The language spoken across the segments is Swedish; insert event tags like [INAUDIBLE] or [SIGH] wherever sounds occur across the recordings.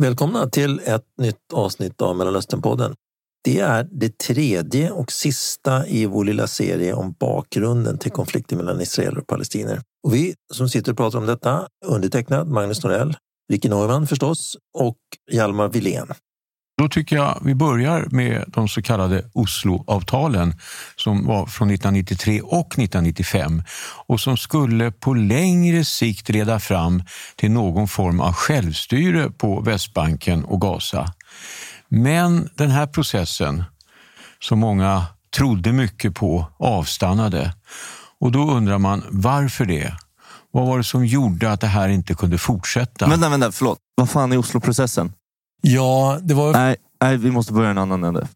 Välkomna till ett nytt avsnitt av Mellanösternpodden. Det är det tredje och sista i vår lilla serie om bakgrunden till konflikten mellan israeler och palestinier. Och vi som sitter och pratar om detta, undertecknad Magnus Norell, Ricky Neumann förstås och Hjalmar Wilén. Då tycker jag vi börjar med de så kallade Osloavtalen som var från 1993 och 1995 och som skulle på längre sikt leda fram till någon form av självstyre på Västbanken och Gaza. Men den här processen, som många trodde mycket på, avstannade. Och då undrar man varför det? Vad var det som gjorde att det här inte kunde fortsätta? Vänta, vänta, förlåt. Vad fan är Osloprocessen? Ja, det var... Nej, nej, vi måste börja en annan ände.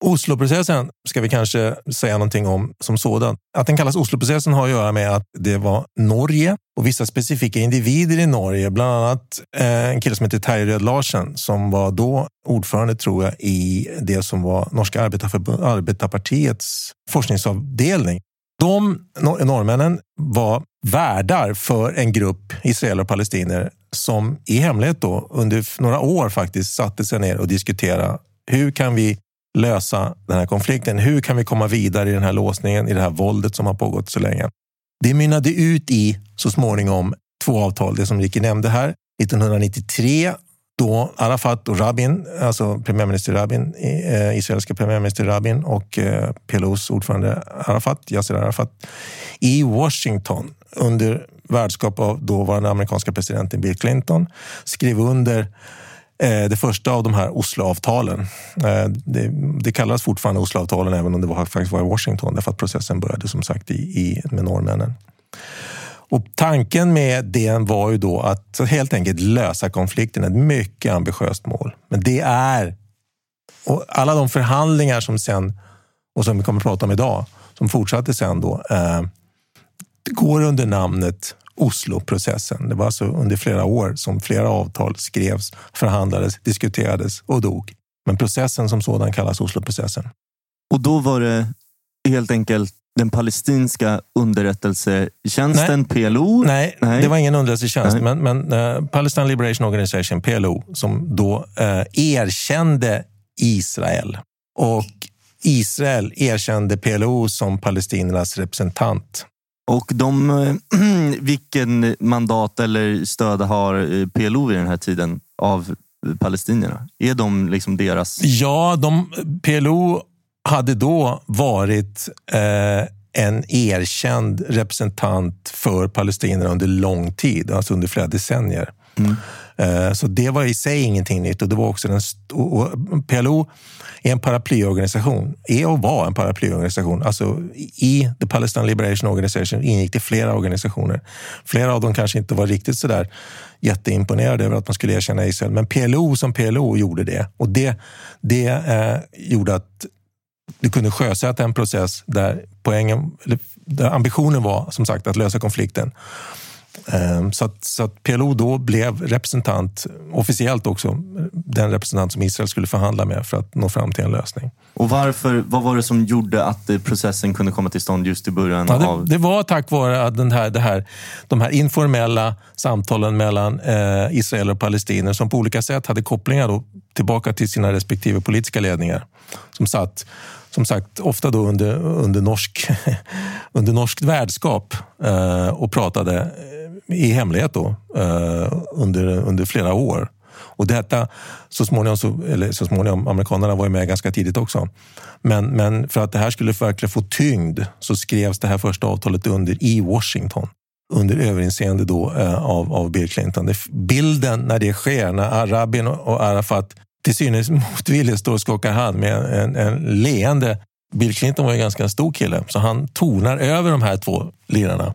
Osloprocessen ska vi kanske säga någonting om som sådan. Att den kallas Osloprocessen har att göra med att det var Norge och vissa specifika individer i Norge, bland annat eh, en kille som heter Terje Röd Larsen som var då ordförande, tror jag, i det som var Norska arbetarpartiets forskningsavdelning. De norrmännen var värdar för en grupp israeler och palestinier som i hemlighet då under några år faktiskt satte sig ner och diskuterade hur kan vi lösa den här konflikten? Hur kan vi komma vidare i den här låsningen, i det här våldet som har pågått så länge? Det mynnade ut i så småningom två avtal, det som Ricky nämnde här. 1993 då Arafat och Rabin, alltså premiärminister Rabin, eh, israeliska premiärminister Rabin och eh, PLOs ordförande Arafat, Yasser Arafat, i Washington under värdskap av dåvarande amerikanska presidenten Bill Clinton skrev under eh, det första av de här Osloavtalen. Det, det kallas fortfarande Osloavtalen även om det var, faktiskt var i Washington därför att processen började som sagt i, i, med norrmännen. Och tanken med det var ju då att helt enkelt lösa konflikten. Ett mycket ambitiöst mål. Men det är... Och alla de förhandlingar som sen, och som vi kommer att prata om idag, som fortsatte sen då, eh, det går under namnet Osloprocessen. Det var alltså under flera år som flera avtal skrevs, förhandlades, diskuterades och dog. Men processen som sådan kallas Osloprocessen. Och då var det helt enkelt den palestinska underrättelsetjänsten, Nej. PLO? Nej, Nej, det var ingen underrättelsetjänst, Nej. men, men uh, Palestine Liberation Organization, PLO, som då uh, erkände Israel. Och Israel erkände PLO som palestiniernas representant. Och de, eh, [CLEARS THROAT] vilken mandat eller stöd har PLO vid den här tiden av palestinierna? Är de liksom deras... Ja, de, PLO hade då varit eh, en erkänd representant för palestinierna under lång tid, alltså under flera decennier. Mm. Eh, så det var i sig ingenting nytt och det var också den PLO är en paraplyorganisation, är och var en paraplyorganisation. Alltså i The Palestine Liberation Organization ingick det flera organisationer. Flera av dem kanske inte var riktigt så där jätteimponerade över att man skulle erkänna Israel, men PLO som PLO gjorde det och det, det eh, gjorde att du kunde sjösätta en process där, poängen, där ambitionen var som sagt att lösa konflikten. Ehm, så att, så att, PLO då blev representant, officiellt också, den representant som Israel skulle förhandla med för att nå fram till en lösning. Och varför, vad var det som gjorde att processen kunde komma till stånd just i början? Ja, det, av... det var tack vare att den här, det här, de här informella samtalen mellan eh, Israel och palestinier som på olika sätt hade kopplingar då, tillbaka till sina respektive politiska ledningar som satt som sagt ofta då under, under, norsk, [LAUGHS] under norskt värdskap eh, och pratade eh, i hemlighet då, eh, under, under flera år. Och detta, så småningom, så, eller så småningom, amerikanerna var ju med ganska tidigt också. Men, men för att det här skulle verkligen få tyngd så skrevs det här första avtalet under i Washington under överinseende då, eh, av, av Bill Clinton. Det, bilden när det sker, när Rabin och Arafat till synes motvilligt står och skakar hand med en, en leende Bill Clinton var ju ganska en stor kille, så han tonar över de här två lirarna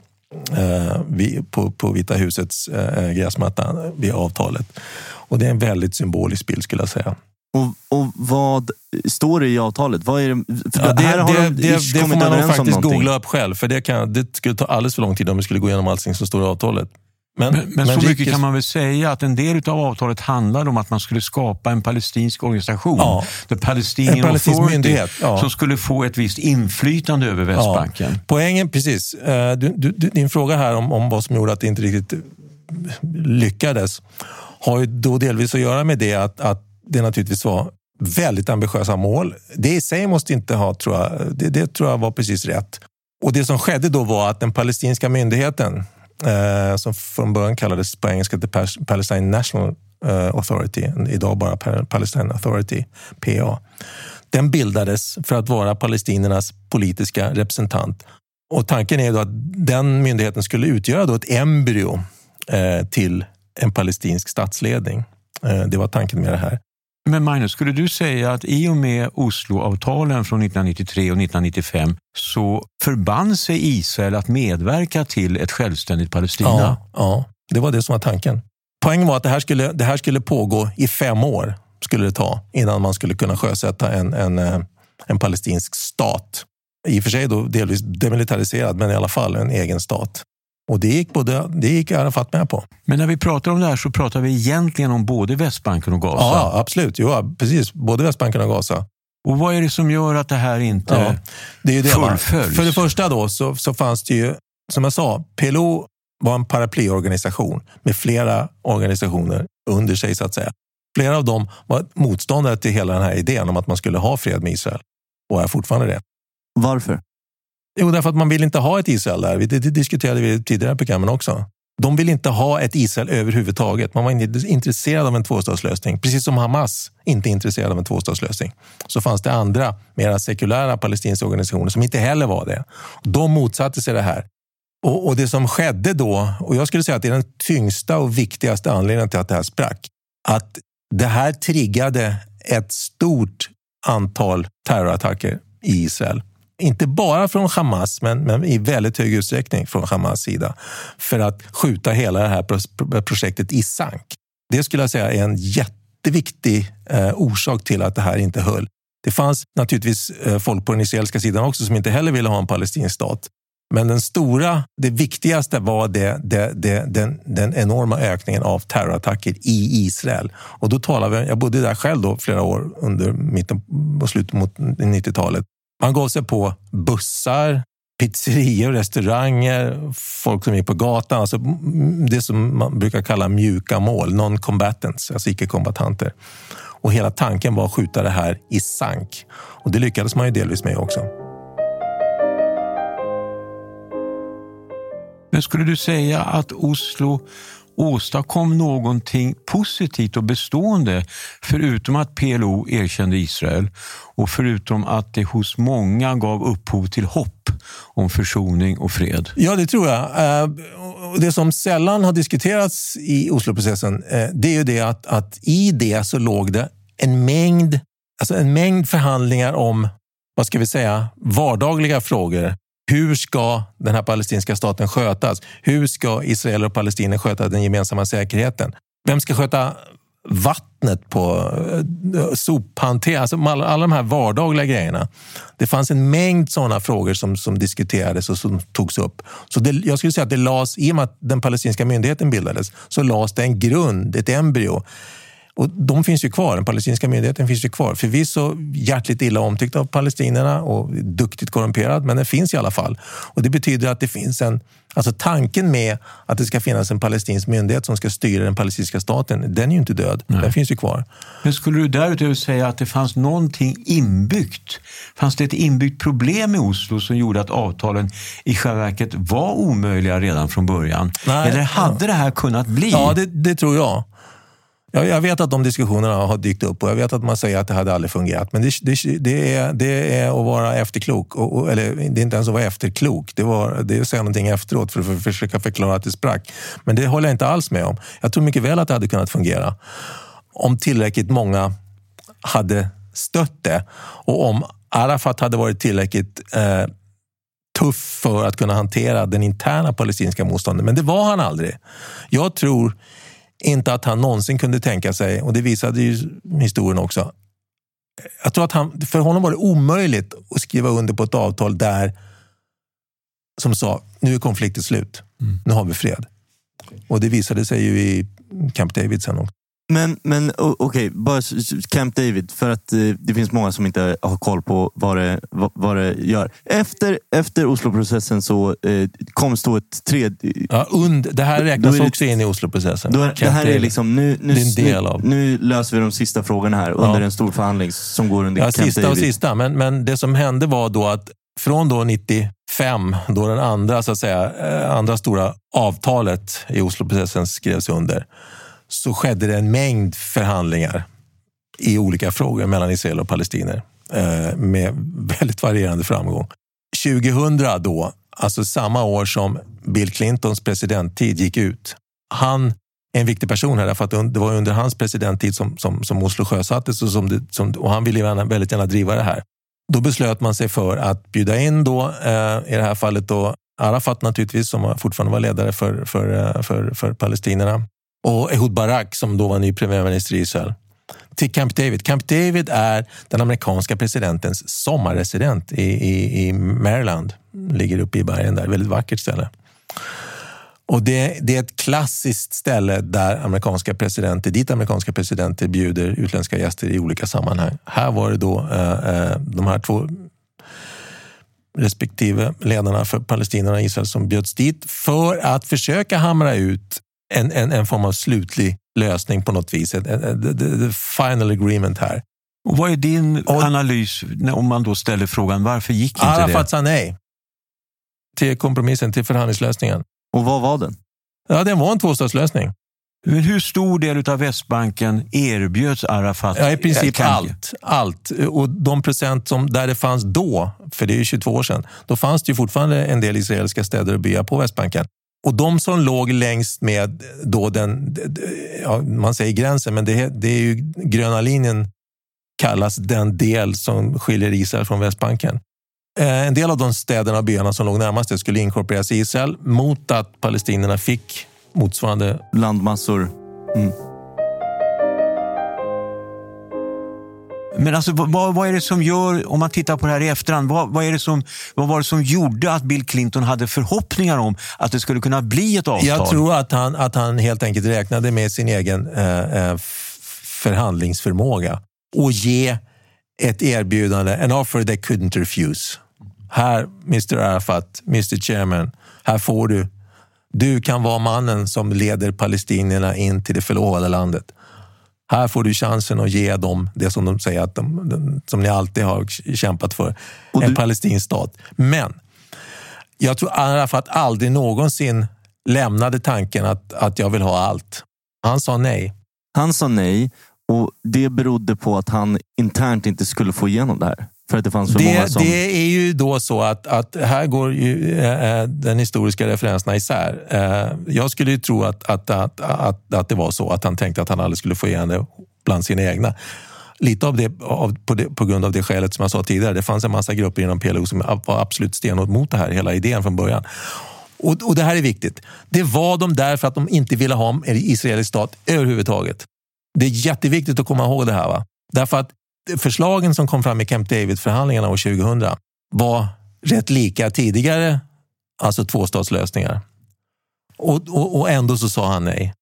eh, på, på Vita husets eh, gräsmatta vid avtalet. Och det är en väldigt symbolisk bild skulle jag säga. Och, och vad står det i avtalet? Vad är det, ja, det, har det, de det, det får man nog faktiskt googla upp själv, för det, kan, det skulle ta alldeles för lång tid om vi skulle gå igenom allting som står i avtalet. Men, men, men, så mycket kan man väl säga att en del av avtalet handlade om att man skulle skapa en palestinsk organisation, ja. The Palestinian Authority, ja. som skulle få ett visst inflytande över Västbanken. Ja. Poängen, precis. Eh, du, du, din fråga här om, om vad som gjorde att det inte riktigt lyckades har ju då delvis att göra med det att, att det naturligtvis var väldigt ambitiösa mål. Det i sig måste inte ha, tror jag, det, det tror jag var precis rätt. Och det som skedde då var att den palestinska myndigheten, eh, som från början kallades på engelska The Palestine National eh, Authority, idag bara Palestine Authority, PA, den bildades för att vara palestinernas politiska representant. Och tanken är då att den myndigheten skulle utgöra då ett embryo eh, till en palestinsk statsledning. Eh, det var tanken med det här. Men Magnus, skulle du säga att i och med Osloavtalen från 1993 och 1995 så förband sig Israel att medverka till ett självständigt Palestina? Ja, ja, det var det som var tanken. Poängen var att det här skulle, det här skulle pågå i fem år skulle det ta innan man skulle kunna sjösätta en, en, eh, en palestinsk stat. I och för sig då delvis demilitariserad, men i alla fall en egen stat. Och det gick, både, det gick Arafat med på. Men när vi pratar om det här så pratar vi egentligen om både Västbanken och Gaza? Ja, absolut. Jo, precis. Både Västbanken och Gaza. Och vad är det som gör att det här inte ja, det är det fullföljs? För det första då så, så fanns det ju, som jag sa, PLO var en paraplyorganisation med flera organisationer under sig så att säga. Flera av dem var motståndare till hela den här idén om att man skulle ha fred med Israel och är fortfarande det. Varför? Jo, därför att man vill inte ha ett Israel där. Det diskuterade vi i tidigare programmen också. De vill inte ha ett Israel överhuvudtaget. Man var inte intresserad av en tvåstatslösning. Precis som Hamas inte är intresserad av en tvåstatslösning. Så fanns det andra, mer sekulära palestinska organisationer som inte heller var det. De motsatte sig det här. Och, och, det som skedde då, och jag skulle säga att det är den tyngsta och viktigaste anledningen till att det här sprack, att det här triggade ett stort antal terrorattacker i Israel inte bara från Hamas, men, men, i väldigt hög utsträckning från Hamas sida, för att skjuta hela det här projektet i sank. Det skulle jag säga är en jätteviktig eh, orsak till att det här inte höll. Det fanns naturligtvis eh, folk på den israeliska sidan också som inte heller ville ha en palestinsk stat. Men den stora, det viktigaste var det, det, det, den, den enorma ökningen av terrorattacker i Israel. Och då talar vi, jag bodde där själv då flera år under mitten och slutet mot 90-talet. Man gav sig på bussar, pizzerior, restauranger, folk som gick på gatan. Alltså det som man brukar kalla mjuka mål, non-combatants, alltså icke-kombatanter. Och hela tanken var att skjuta det här i sank. Och det lyckades man ju delvis med också. Men skulle du säga att Oslo åstadkom någonting positivt och bestående förutom att PLO erkände Israel och förutom att det hos många gav upphov till hopp om försoning och fred? Ja, det tror jag. Eh, det som sällan har diskuterats i Osloprocessen eh, det är ju det att, att i det så låg det en mängd, alltså en mängd förhandlingar om vad ska vi säga, vardagliga frågor hur ska den här palestinska staten skötas? Hur ska Israel och Palestina sköta den gemensamma säkerheten? Vem ska sköta vattnet på eh, sophantering, alltså alla, alla de här vardagliga grejerna. Det fanns en mängd sådana frågor som, som diskuterades och som togs upp. Så det, jag skulle säga att det las, i och med att den palestinska myndigheten bildades, så lades det en grund, ett embryo och de finns ju kvar, den palestinska myndigheten finns ju kvar. Förvisso hjärtligt illa omtyckt av palestinierna och duktigt korrumperad, men den finns i alla fall. Och Det betyder att det finns en... Alltså tanken med att det ska finnas en palestinsk myndighet som ska styra den palestinska staten, den är ju inte död. Nej. Den finns ju kvar. Men skulle du därutöver säga att det fanns någonting inbyggt? Fanns det ett inbyggt problem med Oslo som gjorde att avtalen i själva verket var omöjliga redan från början? Nej, Eller hade ja. det här kunnat bli? Ja, det, det tror jag. Jag, jag vet att de diskussionerna har dykt upp och jag vet att man säger att det hade aldrig fungerat. Men det, det, det är, det är att vara efterklok. Och, och, eller det är inte ens att vara efterklok. Det, var, det är att säga någonting efteråt för att för, försöka förklara att det sprack. Men det håller jag inte alls med om. Jag tror mycket väl att det hade kunnat fungera. Om tillräckligt många hade stött det. Och om Arafat hade varit tillräckligt eh, tuff för att kunna hantera den interna palestinska motståndet. Men det var han aldrig. Jag tror inte att han någonsin kunde tänka sig, och det visade ju historien också, jag tror att han, för honom var det omöjligt att skriva under på ett avtal där som sa nu är konflikten slut, mm. nu har vi fred. Och det visade sig ju i Camp David sen också. Men, men okej, okay, bara Camp David, för att eh, det finns många som inte har koll på vad det, vad, vad det gör. Efter, efter Osloprocessen så eh, kom då ett tredje... Ja, und, det här räknas det, också in i Osloprocessen. Då, det här är liksom, nu, nu, är nu, nu, löser vi de sista frågorna här under ja. en stor förhandling som går under ja, Camp sista David. och sista, men, men det som hände var då att från då 95, då den andra, så att säga, eh, andra stora avtalet i Osloprocessen skrevs under, så skedde det en mängd förhandlingar i olika frågor mellan Israel och palestinier eh, med väldigt varierande framgång. 2000 då, alltså samma år som Bill Clintons presidenttid gick ut, han är en viktig person här, för att det var under hans presidenttid som, som, som Oslo sjösattes och, som det, som, och han ville gärna, väldigt gärna driva det här. Då beslöt man sig för att bjuda in då, eh, i det här fallet då, Arafat naturligtvis, som fortfarande var ledare för, för, eh, för, för palestinierna och Ehud Barak som då var ny premiärminister i Israel till Camp David. Camp David är den amerikanska presidentens sommarresident i, i, i Maryland. Ligger uppe i bergen där, väldigt vackert ställe. Och det, det, är ett klassiskt ställe där amerikanska presidenter, dit amerikanska presidenter bjuder utländska gäster i olika sammanhang. Här var det då eh, eh de här två respektive ledarna för palestinierna och Israel som bjöds dit för att försöka hamra ut en, en, en form av slutlig lösning på något vis. The, the final agreement här. Och vad är din och, analys om man då ställer frågan varför gick inte Arafat det? Arafat sa nej till kompromissen, till förhandlingslösningen. Och vad var den? Ja, den var en tvåstatslösning. Men hur stor del av Västbanken erbjöds Arafat? Ja, i princip allt. allt. Och de procent som där det fanns då, för det är ju 22 år sedan, då fanns det ju fortfarande en del israeliska städer och byar på Västbanken. Och de som låg längst med då den, ja, man säger gränsen, men det, det är ju gröna linjen kallas den del som skiljer Israel från Västbanken. Eh, en del av de städerna och byarna som låg närmast det skulle inkorporeras i Israel mot att palestinierna fick motsvarande landmassor. Mm. Men alltså, vad, vad, är det som gör, om man tittar på det här i efterhand, vad, vad, är det som, vad var det som gjorde att Bill Clinton hade förhoppningar om att det skulle kunna bli ett avtal? Jag tror att han, att han helt enkelt räknade med sin egen eh, eh förhandlingsförmåga och ge ett erbjudande, an offer they couldn't refuse. Här, Mr Arafat, Mr Chairman, här får du. Du kan vara mannen som leder palestinierna in till det förlovade landet. Här får du chansen att ge dem det som de säger att de, som ni alltid har kämpat för, du... en palestinsk stat. Men jag tror Arafat aldrig någonsin lämnade tanken att, att jag vill ha allt. Han sa nej. Han sa nej och det berodde på att han internt inte skulle få igenom det här. För att det fanns för det, många som... Det är ju då så att, att här går ju äh, den historiska referenserna isär. Äh, jag skulle ju tro att, att, att, att, att det var så att han tänkte att han aldrig skulle få igen det bland sina egna. Lite av det, av, på, det, på grund av det skälet som jag sa tidigare. Det fanns en massa grupper inom PLO som var absolut stenhårt mot det här, hela idén från början. Och, och det här är viktigt. Det var de där för att de inte ville ha en israelisk stat överhuvudtaget. Det är jätteviktigt att komma ihåg det här. Va? Därför att förslagen som kom fram i Camp David-förhandlingarna år 2000 var rätt lika tidigare, alltså tvåstatslösningar. Och, och, och ändå så sa han nej.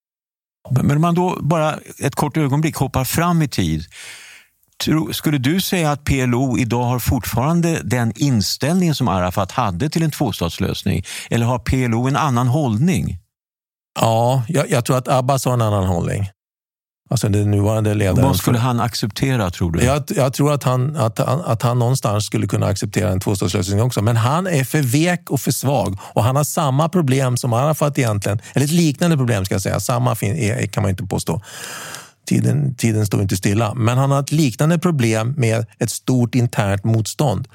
Men om man då bara ett kort ögonblick hoppar fram i tid. Skulle du säga att PLO idag har fortfarande den inställning som Arafat hade till en tvåstatslösning? Eller har PLO en annan hållning? Ja, jag, jag tror att Abbas har en annan hållning. Alltså den nuvarande ledaren. Vad skulle han acceptera tror du? Jag, jag tror att han, att, att han någonstans skulle kunna acceptera en tvåstatslösning också. Men han är för vek och för svag och han har samma problem som Arafat egentligen. Eller ett liknande problem ska jag säga. Samma kan man inte påstå. Tiden, tiden står inte stilla. Men han har ett liknande problem med ett stort internt motstånd.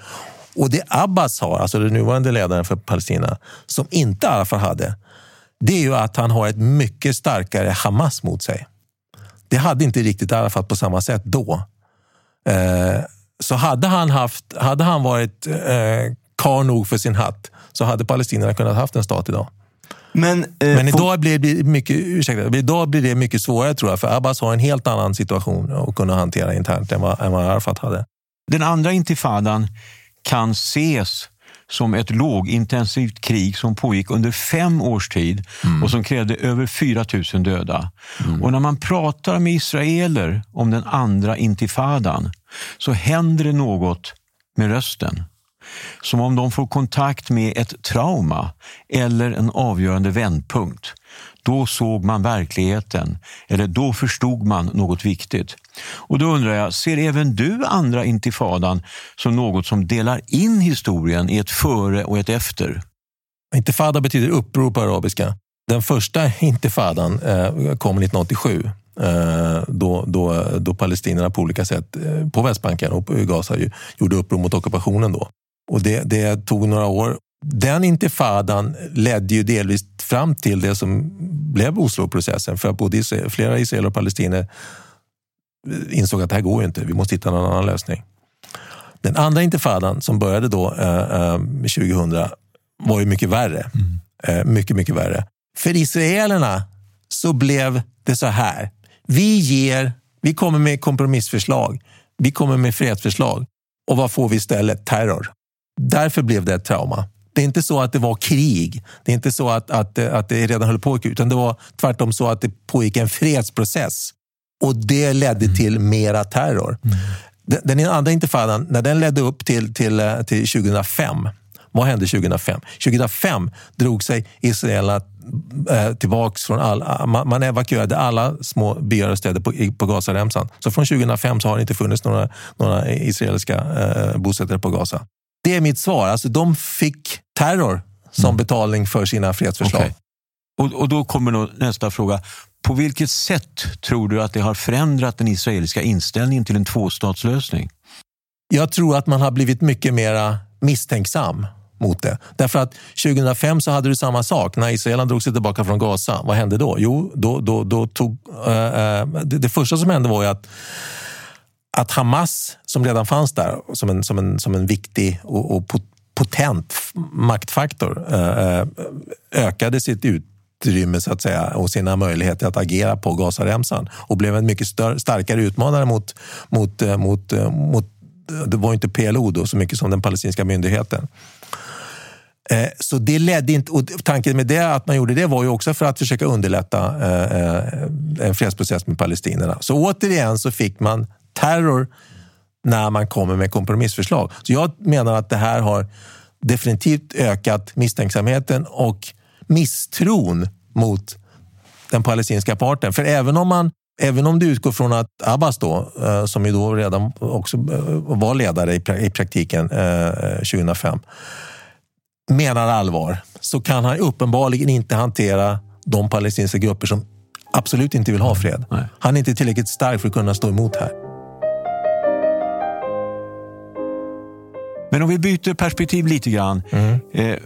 Och det Abbas har, alltså den nuvarande ledaren för Palestina, som inte Arafat hade, det är ju att han har ett mycket starkare Hamas mot sig. Det hade inte riktigt Arafat på samma sätt då. Eh, så hade han, haft, hade han varit eh, kar nog för sin hatt så hade palestinierna kunnat haft en stat idag. Men, eh, Men idag, blir det mycket, ursäkta, idag blir det mycket svårare tror jag, för Abbas har en helt annan situation att kunna hantera internt än vad, än vad Arafat hade. Den andra intifadan kan ses som ett lågintensivt krig som pågick under fem års tid mm. och som krävde över 4 000 döda. Mm. Och när man pratar med israeler om den andra intifadan så händer det något med rösten. Som om de får kontakt med ett trauma eller en avgörande vändpunkt. Då såg man verkligheten, eller då förstod man något viktigt. Och då undrar jag, ser även du andra intifadan som något som delar in historien i ett före och ett efter? Intifada betyder uppror på arabiska. Den första intifadan eh, kom 1987 eh, då, då, då palestinierna på olika sätt eh, på Västbanken och i Gaza gjorde uppror mot ockupationen. Då. Och det, det tog några år den intifadan ledde ju delvis fram till det som blev Osloprocessen för att både flera israeler och palestinier insåg att det här går ju inte, vi måste hitta någon annan lösning. Den andra intifadan som började då eh, 2000 eh, var ju mycket värre. Mm. Eh, mycket, mycket värre. För israelerna så blev det så här. Vi ger, vi kommer med kompromissförslag. Vi kommer med fredsförslag. Och vad får vi istället? Terror. Därför blev det ett trauma. Det är inte så att det var krig. Det är inte så att, att, att det redan höll på utan det var tvärtom så att det pågick en fredsprocess. Och det ledde mm. till mera terror. Mm. Den, den andra intifadan, när den ledde upp till, till, till 2005, vad hände 2005? 2005 drog sig israelerna eh, tillbaks från all, man evakuerade alla små byar och städer på, på Gazaremsan. Så från 2005 så har det inte funnits några, några israeliska eh, bosättare på Gaza. Det är mitt svar. Alltså, de fick terror som mm. betalning för sina fredsförslag. Okay. Och, och då kommer nästa fråga. På vilket sätt tror du att det har förändrat den israeliska inställningen till en tvåstatslösning? Jag tror att man har blivit mycket mer misstänksam mot det. Därför att 2005 så hade du samma sak. När Israel drog sig tillbaka från Gaza, vad hände då? Jo, då, då, då tog, äh, det, det, första som hände var ju att att Hamas, som redan fanns där som en, som en, som en viktig och, och potent maktfaktor, eh, eh, ökade sitt utrymme så att säga, och sina möjligheter att agera på Gazaremsan och blev en mycket större, starkare utmanare mot, mot, eh, mot, mot, det var inte PLO då så mycket som den palestinska myndigheten. Så det ledde inte, och tanken med det, att man gjorde det var ju också för att försöka underlätta en fredsprocess med palestinierna. Så återigen så fick man terror när man kommer med kompromissförslag. Så jag menar att det här har definitivt ökat misstänksamheten och misstron mot den palestinska parten. För även om man Även om du utgår från att Abbas, då, eh, som ju då redan också eh, var ledare i praktiken 2005, eh, menar allvar så kan han uppenbarligen inte hantera de palestinska grupper som absolut inte vill ha fred. Nej. Han är inte tillräckligt stark för att kunna stå emot här. Men om vi byter perspektiv lite grann. Mm. Eh,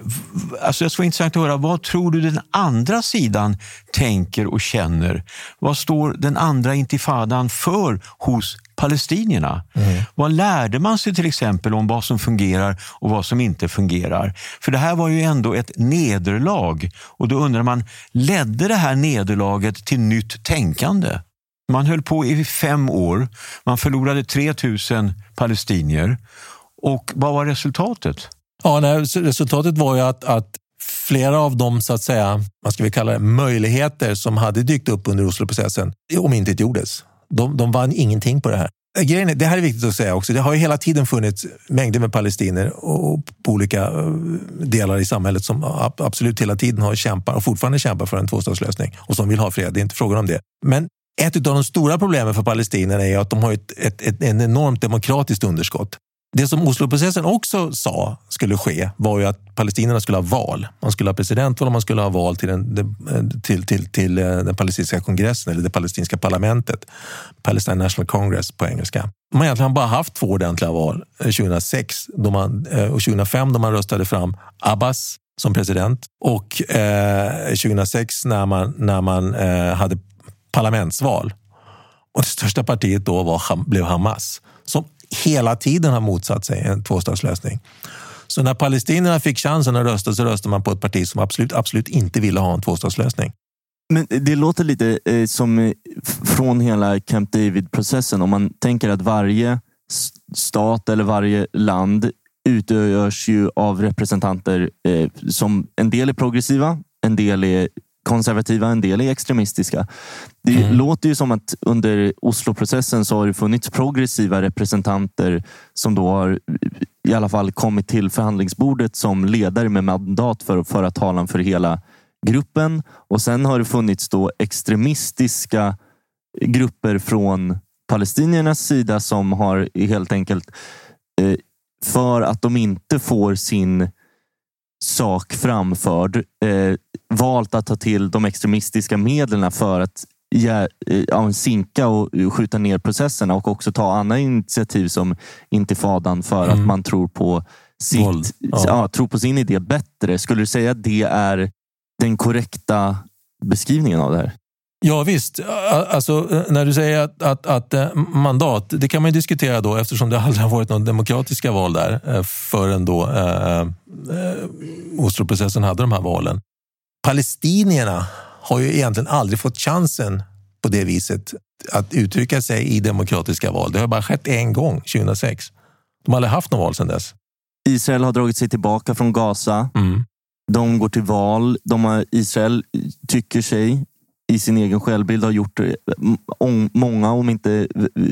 alltså det skulle vara intressant att höra, vad tror du den andra sidan tänker och känner? Vad står den andra intifadan för hos palestinierna? Mm. Vad lärde man sig till exempel om vad som fungerar och vad som inte fungerar? För det här var ju ändå ett nederlag och då undrar man, ledde det här nederlaget till nytt tänkande? Man höll på i fem år, man förlorade 3000 palestinier och vad var resultatet? Ja, nej, resultatet var ju att, att flera av de så att säga, vad ska vi kalla det, möjligheter som hade dykt upp under Osloprocessen om inte gjordes. De, de vann ingenting på det här. Grejen är, det här är viktigt att säga också. Det har ju hela tiden funnits mängder med palestiner och på olika eh, delar i samhället som absolut hela tiden har kämpat och fortfarande kämpar för en tvåstatslösning och som vill ha fred. Det är inte frågan om det. Men ett av de stora problemen för palestinierna är att de har ett, ett, ett, en enormt demokratiskt underskott. Det som Osloprocessen också sa skulle ske var ju att palestinierna skulle ha val. Man skulle ha presidentval och man skulle ha val till den, till, till, till eh, den palestinska kongressen eller det palestinska parlamentet. Palestine National Congress på engelska. Man har egentligen bara haft två ordentliga val. Eh, 2006 då man, eh, och 2005 då man röstade fram Abbas som president och 2006 när man, när man hade parlamentsval. Och det största partiet då var, blev Hamas som hela tiden har motsatt sig en tvåstatslösning. Så när palestinierna fick chansen att rösta så röstade man på ett parti som absolut, absolut inte ville ha en tvåstatslösning. Men det låter lite eh, som eh, från hela Camp David-processen. Om man tänker att varje stat eller varje land utgörs ju av representanter eh, som en del är progressiva, en del är konservativa, en del är extremistiska. Det mm. låter ju som att under Osloprocessen så har det funnits progressiva representanter som då har i alla fall kommit till förhandlingsbordet som ledare med mandat för att föra talan för hela gruppen. Och sen har det funnits då extremistiska grupper från palestiniernas sida som har helt enkelt eh, för att de inte får sin sak framförd eh, valt att ta till de extremistiska medlen för att ja, ja, sinka och skjuta ner processerna och också ta andra initiativ som intifadan för mm. att man tror på, sitt, ja. ja. tror på sin idé bättre. Skulle du säga att det är den korrekta beskrivningen av det här? Ja visst, alltså, när du säger att, att, att, eh, mandat, det kan man ju diskutera då eftersom det [LAUGHS] aldrig har varit några demokratiska val där eh, förrän då eh, eh, Osloprocessen hade de här valen. Palestinierna har ju egentligen aldrig fått chansen på det viset att uttrycka sig i demokratiska val. Det har bara skett en gång, 2006. De har aldrig haft något val sedan dess. Israel har dragit sig tillbaka från Gaza. Mm. De går till val. De har, Israel tycker sig i sin egen självbild har gjort eh, många, om inte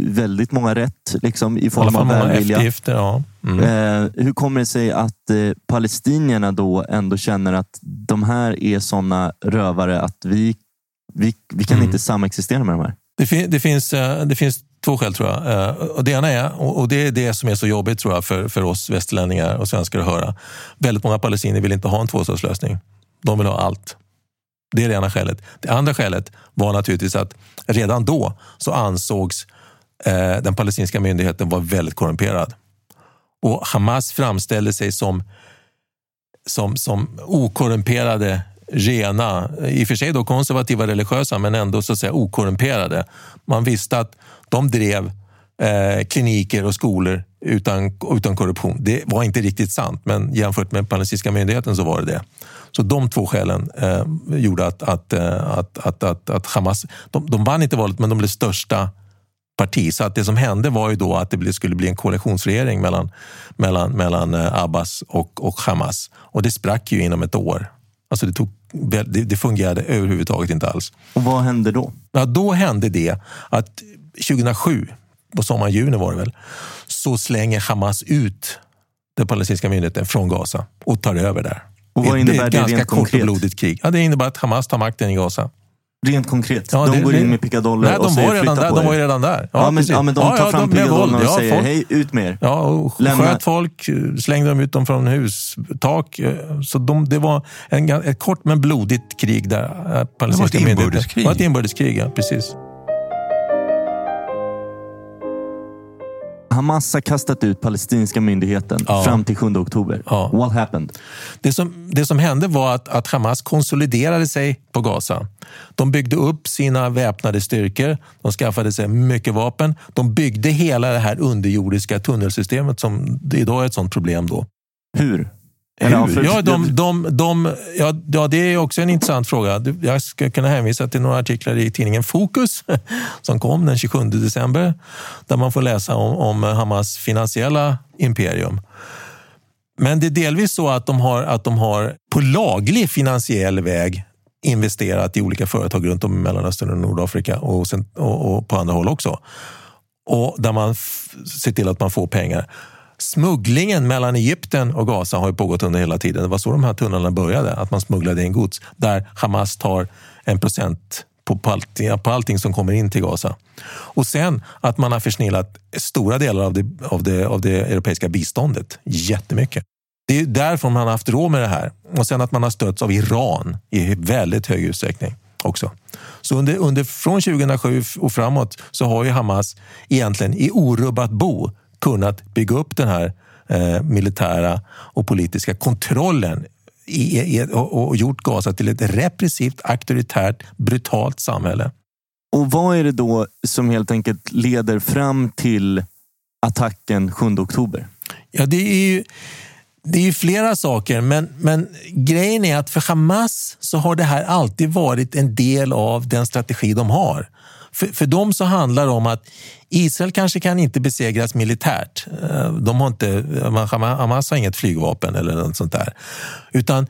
väldigt många rätt liksom, i form av välvilja. Ja. Mm. Eh, hur kommer det sig att eh, palestinierna då ändå känner att de här är såna rövare att vi, vi, vi kan mm. inte samexistera med de här? Det, fin det, finns, det finns två skäl tror jag. Och det ena är, och det är det som är så jobbigt tror jag för, för oss västerlänningar och svenskar att höra. Väldigt många palestinier vill inte ha en tvåstatslösning. De vill ha allt. Det är det ena skälet. Det andra skälet var naturligtvis att redan då så ansågs eh, den palestinska myndigheten vara väldigt korrumperad. Och Hamas framställde sig som, som, som okorrumperade, rena, i och för sig då konservativa religiösa, men ändå så att säga okorrumperade. Man visste att de drev eh, kliniker och skolor utan, utan korruption. Det var inte riktigt sant, men jämfört med palestinska myndigheten så var det det. Så de två skälen eh, gjorde att, att, eh, att, att, att, att Hamas, de, de vann inte valet, men de blev största parti. Så att det som hände var ju då att det skulle bli en koalitionsregering mellan, mellan, mellan eh, Abbas och, och Hamas. Och det sprack ju inom ett år. Alltså det, tog, det, det fungerade överhuvudtaget inte alls. Och vad hände då? Ja, då hände det att 2007, på sommaren, juni var det väl, så slänger Hamas ut den palestinska myndigheten från Gaza och tar över där. Och vad innebär det, är ett det ganska kort konkret? och blodigt krig. Ja, det innebär att Hamas tar makten i Gaza. Rent konkret? Ja, de det, går in med pickadoller nej, och säger redan där, De var ju redan där. Ja, ja, men, ja men, de tar ja, fram pickadollerna och säger folk, hej, ut med er. Ja, och sköt folk, slängde dem ut dem från hustak. Så de, det var en, ett kort men blodigt krig där. Det var ett inbördeskrig. Det var ett inbördeskrig, ja, precis. Hamas har kastat ut palestinska myndigheten ja. fram till 7 oktober. Ja. What happened? Det som, det som hände var att, att Hamas konsoliderade sig på Gaza. De byggde upp sina väpnade styrkor. De skaffade sig mycket vapen. De byggde hela det här underjordiska tunnelsystemet som idag är ett sånt problem. då. Hur? Ja, de, de, de, ja, ja, det är också en intressant fråga. Jag ska kunna hänvisa till några artiklar i tidningen Fokus [LAUGHS] som kom den 27 december där man får läsa om, om Hamas finansiella imperium. Men det är delvis så att de har, att de har på laglig finansiell väg investerat i olika företag runt om i Mellanöstern och Nordafrika och, sen, och, och på andra håll också. Och där man ser till att man får pengar. Smugglingen mellan Egypten och Gaza har pågått under hela tiden. Det var så de här tunnlarna började, att man smugglade in gods där Hamas tar en procent på, på, allting, på allting som kommer in till Gaza. Och sen att man har försnillat stora delar av det, av det, av det europeiska biståndet. Jättemycket. Det är därför man har haft råd med det här. Och sen att man har stötts av Iran i väldigt hög utsträckning också. Så under, under, från 2007 och framåt så har ju Hamas egentligen i orubbat bo kunnat bygga upp den här eh, militära och politiska kontrollen i, i, och, och gjort Gaza till ett repressivt, auktoritärt, brutalt samhälle. Och vad är det då som helt enkelt leder fram till attacken 7 oktober? Ja, det är ju, det är ju flera saker, men, men grejen är att för Hamas så har det här alltid varit en del av den strategi de har för, för dem så handlar det om att Israel kanske kan inte besegras militärt. Eh, de har inte, eh, Hamas har inget flygvapen eller något sånt där. Utan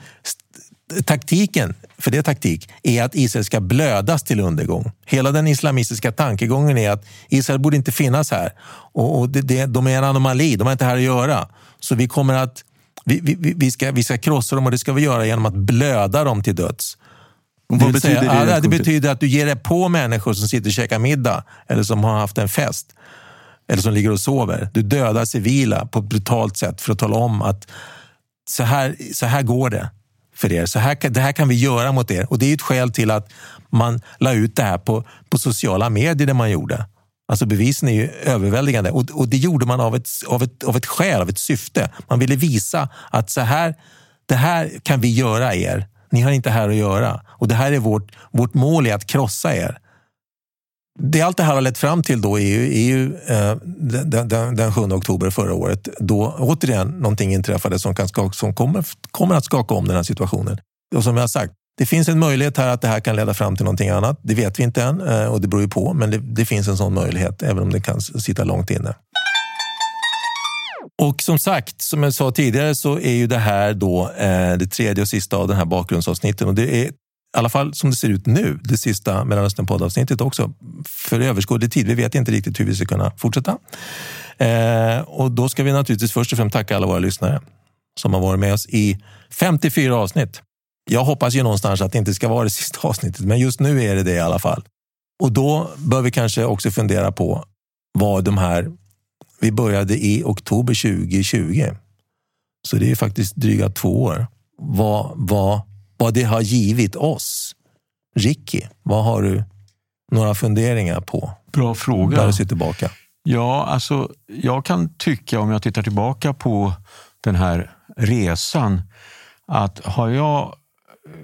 taktiken, för det är taktik, är att Israel ska blödas till undergång. Hela den islamistiska tankegången är att Israel borde inte finnas här. Och, och det, det, de är en anomali, de har inte här att göra. Så vi kommer att vi, vi, vi, ska, vi ska krossa dem och det ska vi göra genom att blöda dem till döds. Vad betyder säga, det? det betyder att du ger dig på människor som sitter och käkar middag eller som har haft en fest eller som ligger och sover. Du dödar civila på ett brutalt sätt för att tala om att så här, så här går det för er. Så här, det här kan vi göra mot er. Och det är ett skäl till att man la ut det här på, på sociala medier det man gjorde. Alltså bevisen är ju överväldigande och, och det gjorde man av ett, av, ett, av ett skäl, av ett syfte. Man ville visa att så här, det här kan vi göra er. Ni har inte här att göra och det här är vårt, vårt mål är att krossa er. Det allt det här har lett fram till då är ju, är ju eh, den, den, den 7 oktober förra året då återigen någonting inträffade som, kan skaka, som kommer, kommer att skaka om den här situationen. Och som jag har sagt, det finns en möjlighet här att det här kan leda fram till någonting annat. Det vet vi inte än eh, och det beror ju på, men det, det finns en sån möjlighet även om det kan sitta långt inne. Och som sagt, som jag sa tidigare så är ju det här då eh, det tredje och sista av den här bakgrundsavsnitten och det är i alla fall som det ser ut nu, det sista Mellanöstern-poddavsnittet också för överskådlig tid. Vi vet inte riktigt hur vi ska kunna fortsätta. Eh, och då ska vi naturligtvis först och främst tacka alla våra lyssnare som har varit med oss i 54 avsnitt. Jag hoppas ju någonstans att det inte ska vara det sista avsnittet, men just nu är det det i alla fall. Och då bör vi kanske också fundera på vad de här... Vi började i oktober 2020, så det är faktiskt dryga två år. Vad, vad, vad det har givit oss. Ricky, vad har du några funderingar på? Bra fråga. Där du ser tillbaka. Ja, alltså, jag kan tycka om jag tittar tillbaka på den här resan att har jag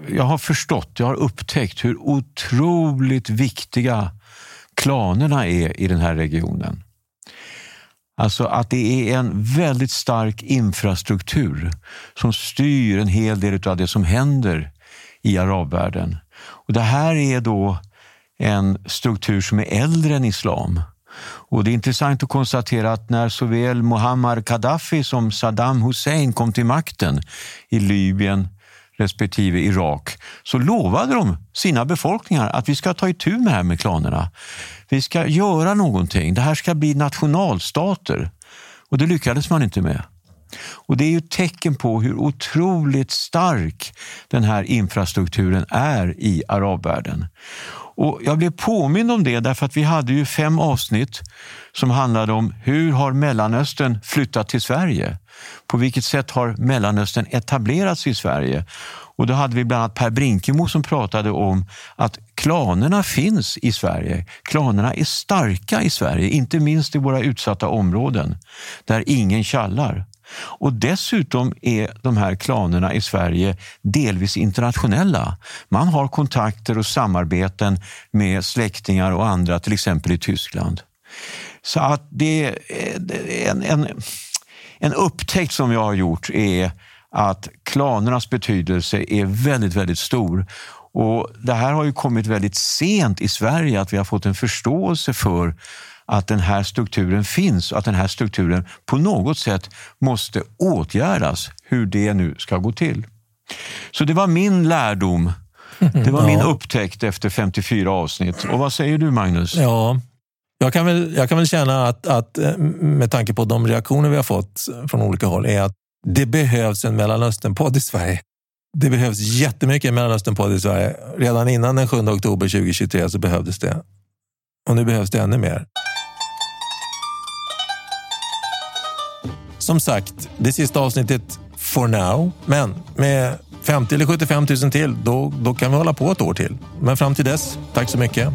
jag har förstått, jag har upptäckt hur otroligt viktiga klanerna är i den här regionen. Alltså att det är en väldigt stark infrastruktur som styr en hel del av det som händer i arabvärlden. Och det här är då en struktur som är äldre än islam. Och Det är intressant att konstatera att när såväl Muammar Gaddafi som Saddam Hussein kom till makten i Libyen respektive Irak så lovade de sina befolkningar att vi ska ta itu med det här med klanerna. Vi ska göra någonting. Det här ska bli nationalstater. Och det lyckades man inte med. Och Det är ju ett tecken på hur otroligt stark den här infrastrukturen är i arabvärlden. Och Jag blev påmind om det därför att vi hade ju fem avsnitt som handlade om hur har Mellanöstern flyttat till Sverige? På vilket sätt har Mellanöstern etablerats i Sverige? Och då hade vi bland annat Per Brinkemo som pratade om att klanerna finns i Sverige. Klanerna är starka i Sverige, inte minst i våra utsatta områden där ingen kallar. Och dessutom är de här klanerna i Sverige delvis internationella. Man har kontakter och samarbeten med släktingar och andra, till exempel i Tyskland. Så att det är eh, en, en, en upptäckt som jag har gjort är att klanernas betydelse är väldigt, väldigt stor. Och Det här har ju kommit väldigt sent i Sverige, att vi har fått en förståelse för att den här strukturen finns och att den här strukturen på något sätt måste åtgärdas, hur det nu ska gå till. Så det var min lärdom. Det var [LAUGHS] ja. min upptäckt efter 54 avsnitt. Och vad säger du Magnus? Ja, jag kan väl, jag kan väl känna att, att eh, med tanke på de reaktioner vi har fått från olika håll är att det behövs en Mellanöstern-podd i Sverige. Det behövs jättemycket Mellanöstern-podd i Sverige. Redan innan den 7 oktober 2023 så behövdes det. Och nu behövs det ännu mer. Som sagt, det sista avsnittet for now. Men med 50 eller 75 000 till, då, då kan vi hålla på ett år till. Men fram till dess, tack så mycket.